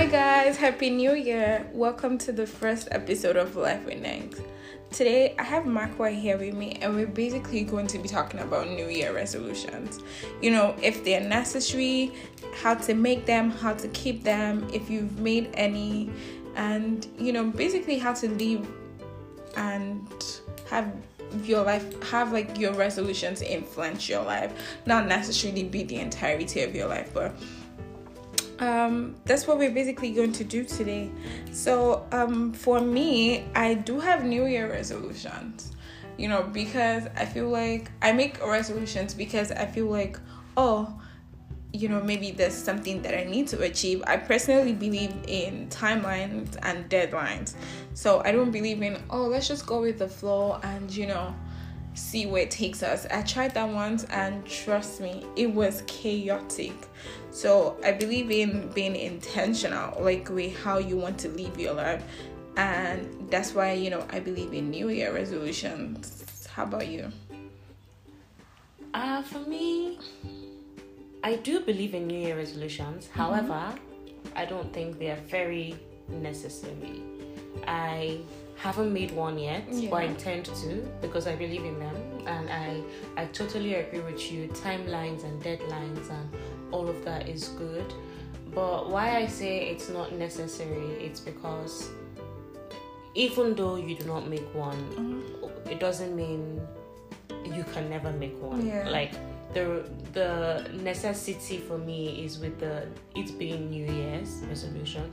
Hi guys, happy new year. Welcome to the first episode of Life with Nangs. Today I have Makwa here with me and we're basically going to be talking about new year resolutions. You know, if they're necessary, how to make them, how to keep them, if you've made any and you know, basically how to live and have your life have like your resolutions influence your life not necessarily be the entirety of your life but um, that's what we're basically going to do today. So, um, for me, I do have New Year resolutions, you know, because I feel like I make resolutions because I feel like, oh, you know, maybe there's something that I need to achieve. I personally believe in timelines and deadlines. So, I don't believe in, oh, let's just go with the flow and, you know, see where it takes us. I tried that once and trust me, it was chaotic. So I believe in being intentional, like with how you want to live your life. And that's why, you know, I believe in New Year resolutions. How about you? Uh, for me, I do believe in New Year resolutions. Mm-hmm. However, I don't think they are very necessary. I haven't made one yet, yeah. but I intend to because I believe in them, and I I totally agree with you. Timelines and deadlines and all of that is good, but why I say it's not necessary, it's because even though you do not make one, mm-hmm. it doesn't mean you can never make one. Yeah. Like the the necessity for me is with the it being New Year's resolution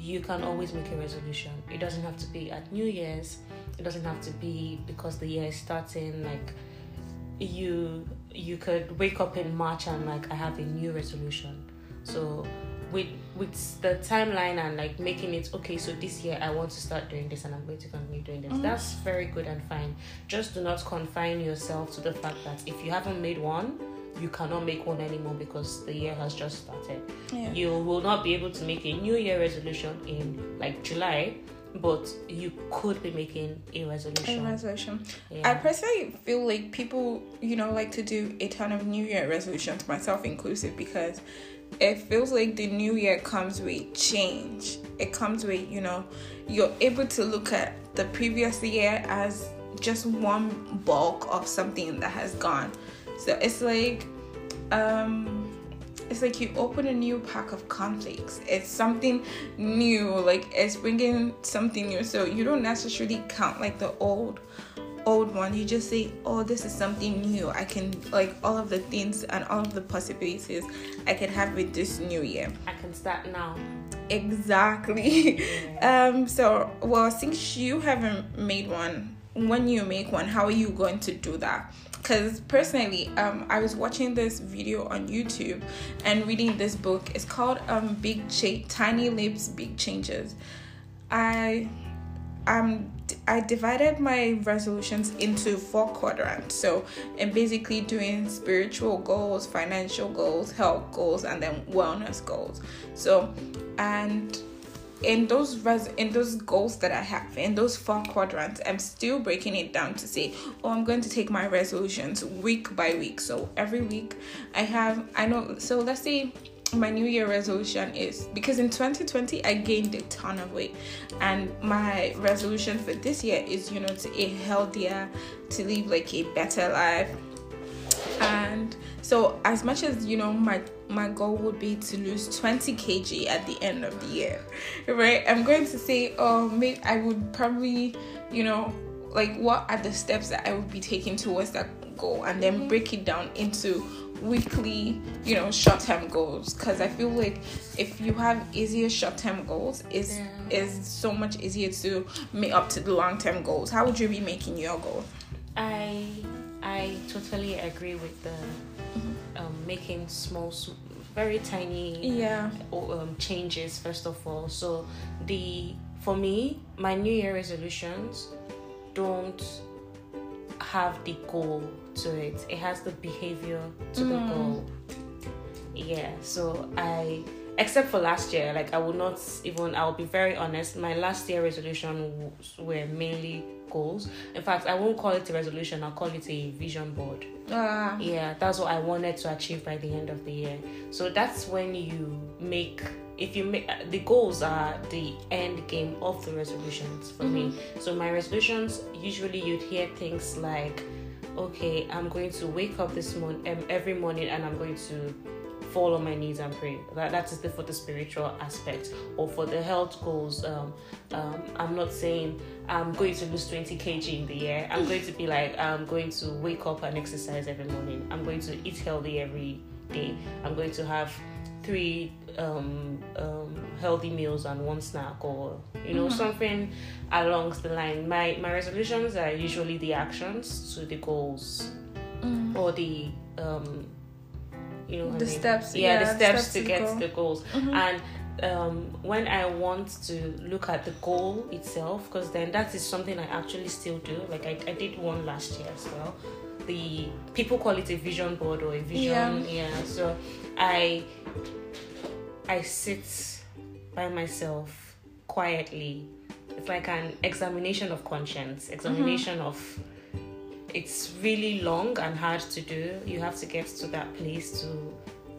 you can always make a resolution. It doesn't have to be at New Year's. It doesn't have to be because the year is starting. Like you, you could wake up in March and like I have a new resolution. So with with the timeline and like making it okay. So this year I want to start doing this and I'm going to continue doing this. Mm-hmm. That's very good and fine. Just do not confine yourself to the fact that if you haven't made one you cannot make one anymore because the year has just started. Yeah. You will not be able to make a new year resolution in like July, but you could be making a resolution. A resolution. Yeah. I personally feel like people, you know, like to do a ton of new year resolutions, myself inclusive, because it feels like the new year comes with change. It comes with, you know, you're able to look at the previous year as just one bulk of something that has gone so it's like um it's like you open a new pack of conflicts. It's something new, like it's bringing something new. So you don't necessarily count like the old old one. You just say, "Oh, this is something new. I can like all of the things and all of the possibilities I can have with this new year. I can start now." Exactly. Um so well, since you haven't made one, when you make one, how are you going to do that? because personally um, i was watching this video on youtube and reading this book. It's called um, big Ch- tiny Leaps, big changes. I um i divided my resolutions into four quadrants. So i'm basically doing spiritual goals financial goals health goals and then wellness goals. So and in those res- in those goals that I have in those four quadrants, I'm still breaking it down to say, oh, I'm going to take my resolutions week by week. So every week, I have I know. So let's say my new year resolution is because in 2020 I gained a ton of weight, and my resolution for this year is you know to eat healthier, to live like a better life, and so as much as you know my my goal would be to lose 20 kg at the end of the year right? I'm going to say oh maybe i would probably you know like what are the steps that i would be taking towards that goal and then mm-hmm. break it down into weekly you know short-term goals? Because i feel like if you have easier short-term goals is yeah. is so much easier to make up to the long-term goals. How would you be making your goal? I i totally agree with the making small, very tiny yeah um, changes first of all. So the for me, my New Year resolutions don't have the goal to it. It has the behavior to mm. the goal. Yeah. So I except for last year like i would not even i'll be very honest my last year resolution were mainly goals in fact i won't call it a resolution i'll call it a vision board uh. yeah that's what i wanted to achieve by the end of the year so that's when you make if you make the goals are the end game of the resolutions for mm-hmm. me. So my resolutions usually you'd hear things like, okay, I'm going to wake up this morning um, every morning and I'm going to fall on my knees and pray. That that is the for the spiritual aspect or for the health goals. Um, um, I'm not saying I'm going to lose 20 kg in the year. I'm going to be like I'm going to wake up and exercise every morning. I'm going to eat healthy every day. I'm going to have three um, um, healthy meals and one snack or you know mm-hmm. something along the line. My my resolutions are usually the actions to the goals mm. or the um, you know the I mean? steps yeah, yeah, the steps, steps to, to get go. the goals mm-hmm. and um, when I want to look at the goal itself, because then that is something I actually still do. Like I, I did one last year as well. The people call it a vision board or a vision. Yeah. yeah. So I I sit by myself quietly. It's like an examination of conscience, examination mm-hmm. of it's really long and hard to do. You have to get to that place to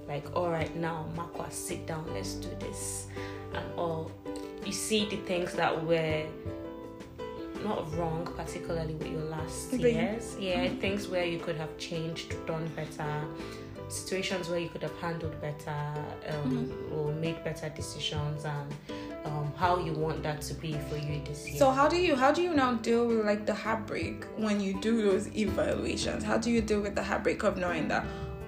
like, all right, now Makwa, sit down, let's do this. And all you see the things that were not wrong, particularly with your last years. Yeah, mm-hmm. things where you could have changed, done better, situations where you could have handled better um, mm-hmm. or made better decisions and um, how you want that to be for you this year. So how do you how do you now deal with like the heartbreak when you do those evaluations? How do you deal with the heartbreak of knowing that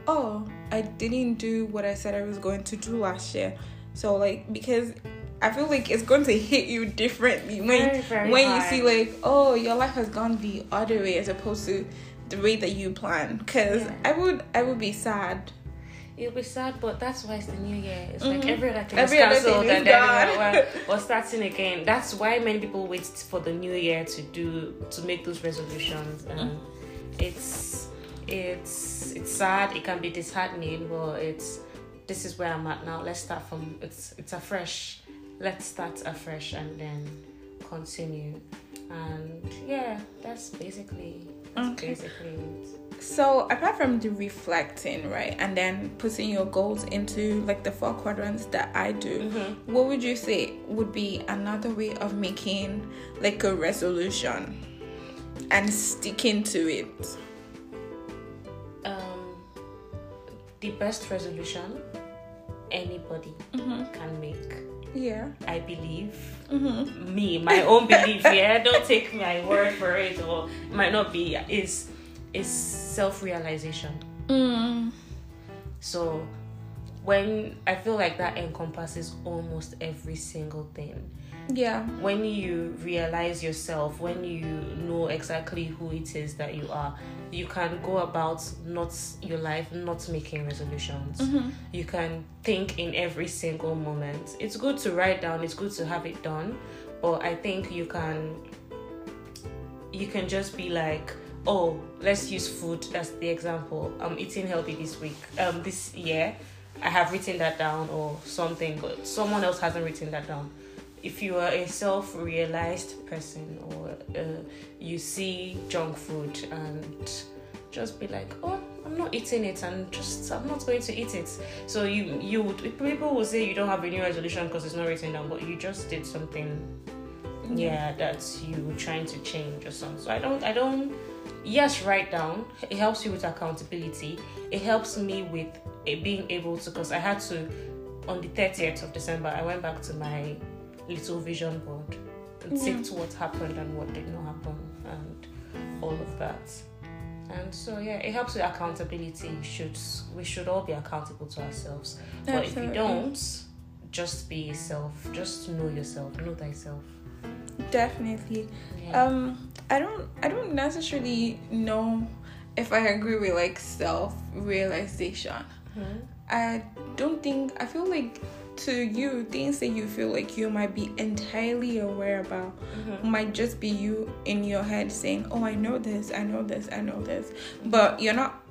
oh I didn't do what I said I was going to do last year? So like because I feel like it's going to hit you differently when very, very when hard. you see like oh your life has gone the other way as opposed to the way that you plan because yeah. i would i would be sad It'll be sad, but that's why it's the new year. It's mm-hmm. like every other thing every is cancelled and then we're, starting again. That's why many people wait for the new year to do to make those resolutions. And mm-hmm. it's it's it's sad. It can be disheartening, but it's this is where I'm at now. Let's start from it's it's afresh. Let's start afresh and then continue. And yeah, that's basically Okay. Basically. So apart from the reflecting, right, and then putting your goals into like the four quadrants that I do, mm-hmm. what would you say would be another way of making like a resolution and sticking to it? Um, the best resolution anybody mm-hmm. can make. Yeah. I believe. Mm-hmm. Me, my own belief. Yeah, don't take my word for it, or it might not be. Is is self realization. Mm. So when I feel like that encompasses almost every single thing. Yeah. When you realize yourself, when you know exactly who it is that you are, you can go about not your life not making resolutions. Mm-hmm. You can think in every single moment. It's good to write down, it's good to have it done, but I think you can you can just be like oh let's use food as the example. I'm eating healthy this week. Um this year i have written that down or something but someone else hasn't written that down. If you are a self-realized person or uh, you see junk food and just be like oh i'm not eating it and just i'm not going to eat it. So you you would people will say you don't have a new resolution because it's not written down but you just did something mm-hmm. yeah that's you trying to change or something. So i don't i don't yes write down it helps you with accountability it helps me with being able to because i had to on the 30th of december i went back to my little vision board and yeah. ticked what happened and what did not happen and all of that. And so yeah, it helps with accountability. should we should all be accountable to ourselves. Absolutely. But if you don't, just be yourself. Just know yourself. Know thyself. Definitely. Yeah. Um I don't I don't necessarily know if I agree with like self realization. Mm-hmm. I don't think I feel like to you things that you feel like you might be entirely aware about mm-hmm. might just be you in your head saying oh i know this i know this i know this but you're not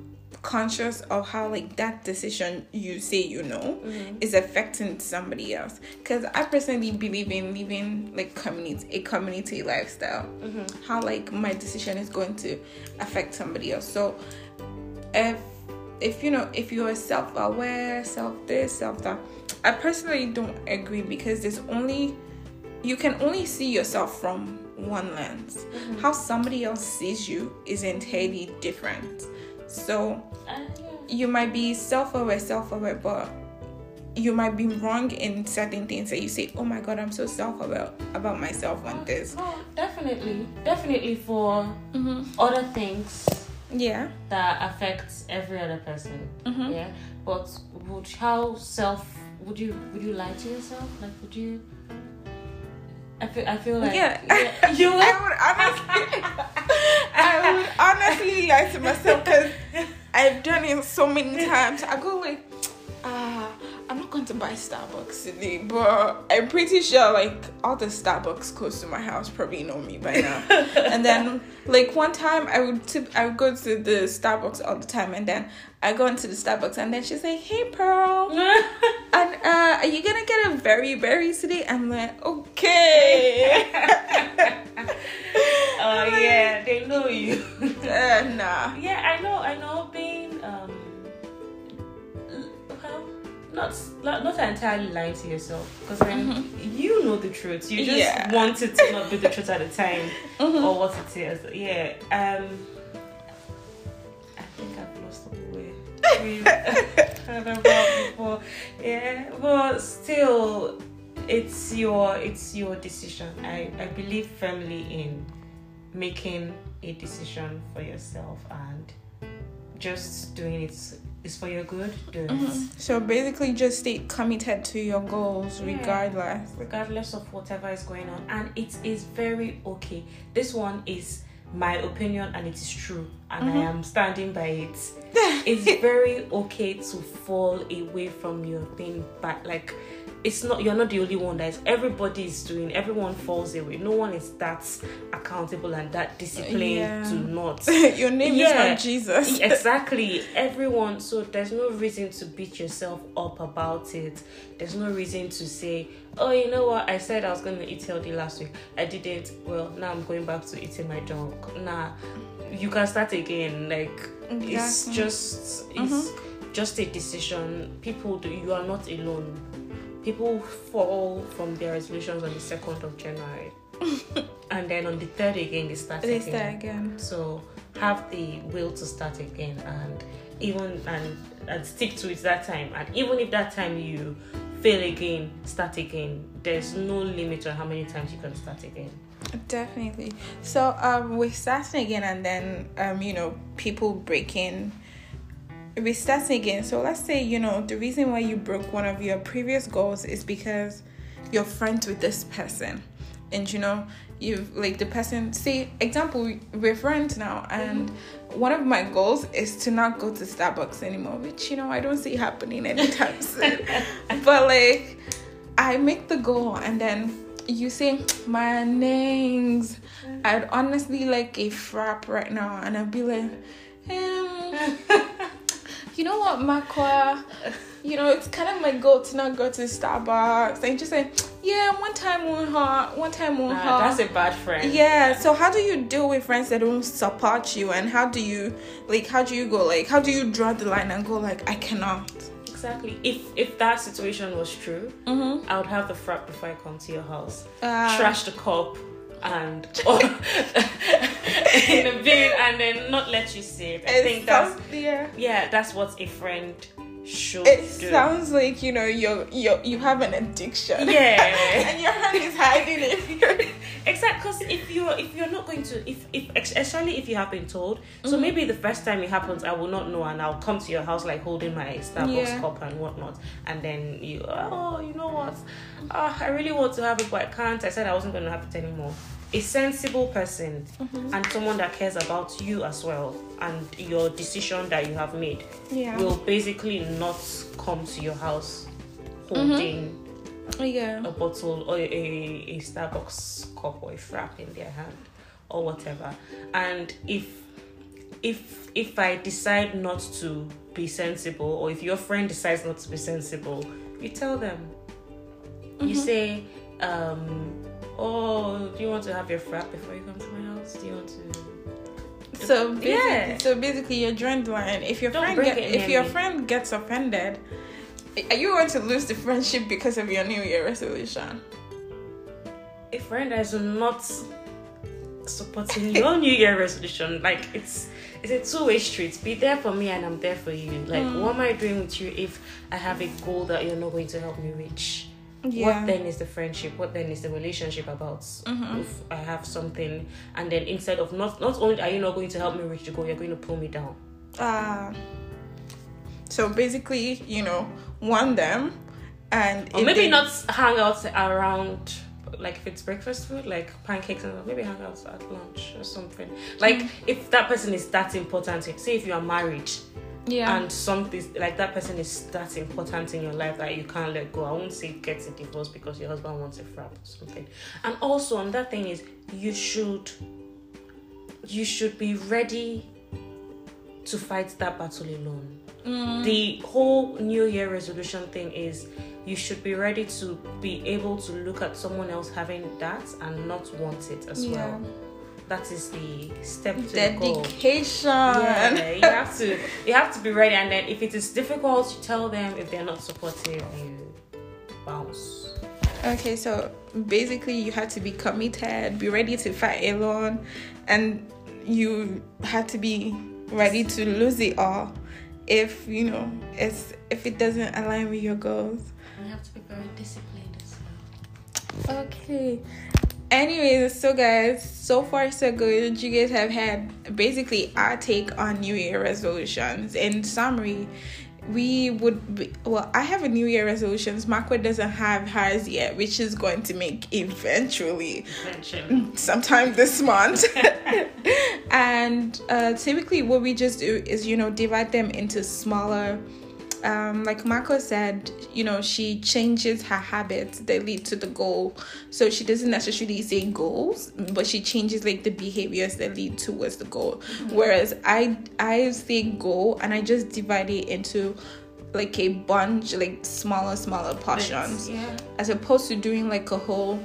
conscious of how like that decision you say you know mm-hmm. is affecting somebody else because i personally believe in living like community a community lifestyle mm-hmm. how like my decision is going to affect somebody else so if if you know if you're self-aware self this self that I personally don't agree because there's only you can only see yourself from one lens. Mm-hmm. How somebody else sees you is entirely different. So you might be self-aware, self-aware, but you might be wrong in certain things that you say, "Oh my God, I'm so self-aware about myself on this." Oh, definitely, definitely for mm-hmm. other things. Yeah, that affects every other person. Mm-hmm. Yeah, but would how self would you would you lie to yourself? Like, would you? I feel, I feel like yeah, yeah. you would. I would honestly, I would honestly lie to myself because I've done it so many times. I go like, going to buy Starbucks today, but I'm pretty sure like all the Starbucks close to my house probably know me by now. and then like one time I would tip, I would go to the Starbucks all the time, and then I go into the Starbucks, and then she's like, "Hey, Pearl, and uh, are you gonna get a very berry today?" I'm like, "Okay." Oh uh, yeah, they know you. uh, nah. Yeah, I know. I know. Being not not, entirely lying to yourself because then mm-hmm. you know the truth. You just yeah. want it to not be the truth at the time mm-hmm. or what it is. Yeah. Um. I think I've lost the way. before. Yeah, but still, it's your it's your decision. I I believe firmly in making a decision for yourself and just doing it is for your good, do. Mm-hmm. So basically, just stay committed to your goals yeah. regardless. Regardless of whatever is going on. And it is very okay. This one is my opinion and it is true. And mm-hmm. I am standing by it. it's very okay to fall away from your thing, but like it's not you're not the only one. That is everybody is doing everyone falls away. No one is that accountable and that disciplined yeah. to not. Your name yeah, is not jesus. Exactly. Everyone so there's no reason to beat yourself up about it. There's no reason to say oh you know what? I said i was going to eat healthy last week. I didn't. Well now i'm going back to eating my junk. Nah you can start again like exactly. it's just it's mm-hmm. just a decision people do you are not alone people fall from their resolutions on the second of January. and then on the third again they start they again. start again. So have the will to start again and even and, and stick to it that time. And even if that time you fail again, start again. There's no limit on how many times you can start again. Definitely. So um we're starting again and then um, you know, people breaking We restarting again. So let's say, you know, the reason why you broke one of your previous goals is because you're friends with this person. And you know, you've like the person say example, we're friends now and mm-hmm. one of my goals is to not go to Starbucks anymore, which you know I don't see happening anytime soon. but like I make the goal and then you say my names. I'd honestly like a frap right now and I'd be like um, you know what, Makwa? You know, it's kind of my goal to not go to Starbucks and just say, yeah, one time one heart, one time one heart. That's a bad friend. Yeah. So how do you deal with friends that don't support you, and how do you like? How do you go? Like, how do you draw the line and go? Like, I cannot. Exactly. If if that situation was true, mm-hmm. I would have the frap before I come to your house. Uh, Trash the cup and in a bin and then not let you see it. I think that's yeah. yeah, that's what a friend should it do. sounds like you know you're, you you have an addiction. Yeah. And your hand is hiding it exactly because if you're if you're not going to if if especially if you have been told. Mm-hmm. so maybe the first time it happens i will not know and i'll come to your house like holding my starbucks yeah. cup and whatnot. And then you oh you know what? Oh, i really want to have it but i can't. I said i wasn't going to have it anymore a sensible person mm-hmm. and someone that cares about you as well and your decision that you have made yeah. will basically not come to your house holding mm-hmm. yeah. a bottle or a, a Starbucks cup or a frap in their hand or whatever. And if if if I decide not to be sensible or if your friend decides not to be sensible, you tell them. Mm-hmm. You say, um, oh, do you want to have your frap before you come to my house? Do you want to? So basically, yeah. so basically, you're the line. If your Don't friend get, if your friend gets offended, are you going to lose the friendship because of your New Year resolution? A friend that is not supporting your New Year resolution, like it's it's a two way street. Be there for me and I'm there for you. Like, mm. what am I doing with you if I have a goal that you're not going to help me reach? Yeah. What then is the friendship? What then is the relationship about? Mm-hmm. If I have something, and then instead of not not only are you not going to help me reach the goal, you're going to pull me down. Ah. Uh, so basically, you know, want them, and or maybe they... not hang out around like if it's breakfast food, like pancakes and maybe hang out at lunch or something. Like mm. if that person is that important, say if you are married, yeah, and something like that person is that important in your life that you can't let go. I won't say get a divorce because your husband wants a frap or something. And also, on that thing is you should you should be ready to fight that battle alone. Mm. The whole New Year resolution thing is you should be ready to be able to look at someone else having that and not want it as yeah. well. That is the step to dedication. Yeah, you have to you have to be ready, and then if it is difficult, you tell them. If they're not supportive, you bounce. Okay, so basically, you had to be committed, be ready to fight alone, and you had to be ready to lose it all if you know it's if it doesn't align with your goals. You have to be very disciplined as well. Okay. Anyways, so guys, so far so good. You guys have had basically our take on New Year resolutions. In summary, we would be, well i have a new year resolutions Makwa doesn't have hers yet which is going to make eventually, eventually. sometime this month and uh, typically what we just do is you know divide them into smaller um, like Marco said, you know, she changes her habits that lead to the goal. So she doesn't necessarily say goals, but she changes like the behaviors that lead towards the goal. Mm-hmm. Whereas I I say goal and I just divide it into like a bunch, like smaller, smaller portions. Yeah. As opposed to doing like a whole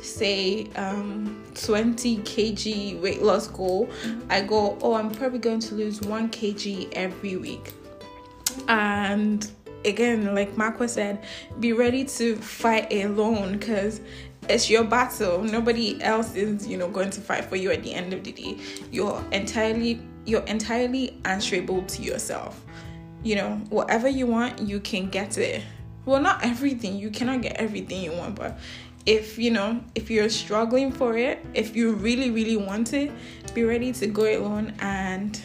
say um 20 kg weight loss goal mm-hmm. i go oh i'm probably going to lose 1 kg every week and again, like Marco said, be ready to fight alone because it's your battle. Nobody else is, you know, going to fight for you at the end of the day. You're entirely you're entirely answerable to yourself. You know, whatever you want, you can get it. Well, not everything. You cannot get everything you want, but if you know, if you're struggling for it, if you really, really want it, be ready to go alone and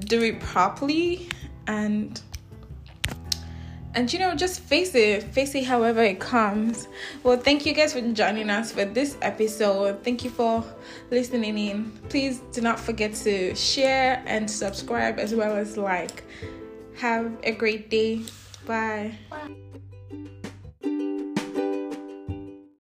do it properly and and you know just face it. Face it however it comes. Well thank you guys for joining us for this episode. Thank you for listening in. Please do not forget to share and subscribe as well as like. Have a great day. Bye, bye.